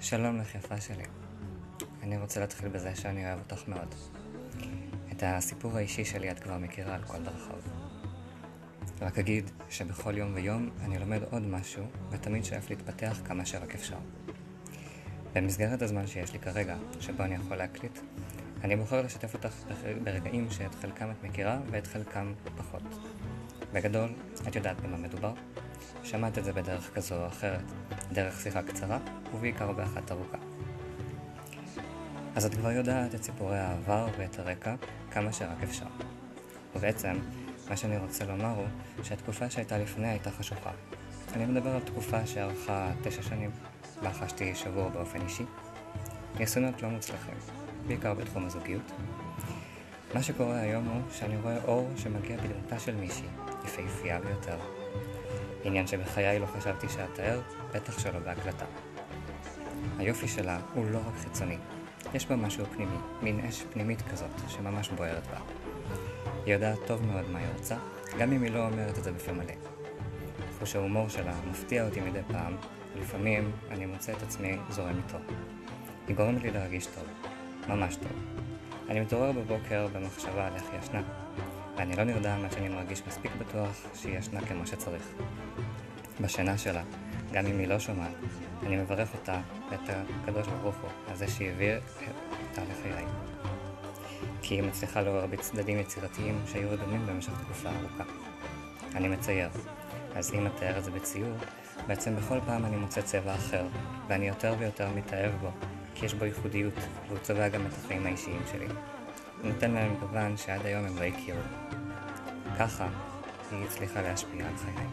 שלום לך יפה שלי. אני רוצה להתחיל בזה שאני אוהב אותך מאוד. את הסיפור האישי שלי את כבר מכירה על כל דרכיו. רק אגיד שבכל יום ויום אני לומד עוד משהו, ותמיד שואף להתפתח כמה שרק אפשר. במסגרת הזמן שיש לי כרגע, שבו אני יכול להקליט, אני בוחר לשתף אותך ברגעים שאת חלקם את מכירה ואת חלקם פחות. בגדול, את יודעת במה מדובר? שמעת את זה בדרך כזו או אחרת, דרך שיחה קצרה, ובעיקר באחת ארוכה. אז את כבר יודעת את סיפורי העבר ואת הרקע כמה שרק אפשר. ובעצם, מה שאני רוצה לומר הוא שהתקופה שהייתה לפני הייתה חשוכה. אני מדבר על תקופה שארכה תשע שנים, בה חשתי שבור באופן אישי. ניסיונות לא מוצלחים, בעיקר בתחום הזוגיות. מה שקורה היום הוא שאני רואה אור שמגיע בדמותה של מישהי, יפהפייה ביותר, עניין שבחיי לא חשבתי שאתאר, בטח שלא בהקלטה. היופי שלה הוא לא רק חיצוני, יש בה משהו פנימי, מין אש פנימית כזאת, שממש בוערת בה. היא יודעת טוב מאוד מה היא רוצה, גם אם היא לא אומרת את זה בפה מלא. חוש ההומור שלה מפתיע אותי מדי פעם, ולפעמים אני מוצא את עצמי זורם איתו. היא גורמת לי להרגיש טוב, ממש טוב. אני מתעורר בבוקר במחשבה על איך היא ישנה, ואני לא נרדם עד שאני מרגיש מספיק בטוח שהיא ישנה כמו שצריך. בשינה שלה, גם אם היא לא שומעת, אני מברך אותה ואת הקדוש ברוך הוא על זה שהביא אותה לחיי. כי היא מצליחה לעורר בצדדים יצירתיים שהיו רדומים במשך תקופה ארוכה. אני מצייר, אז אם אתאר את זה בציור, בעצם בכל פעם אני מוצא צבע אחר, ואני יותר ויותר מתאהב בו, כי יש בו ייחודיות, והוא צובע גם את החיים האישיים שלי. ונותן להם גוון שעד היום הם לא הכירו. ככה היא הצליחה להשפיע על חיי.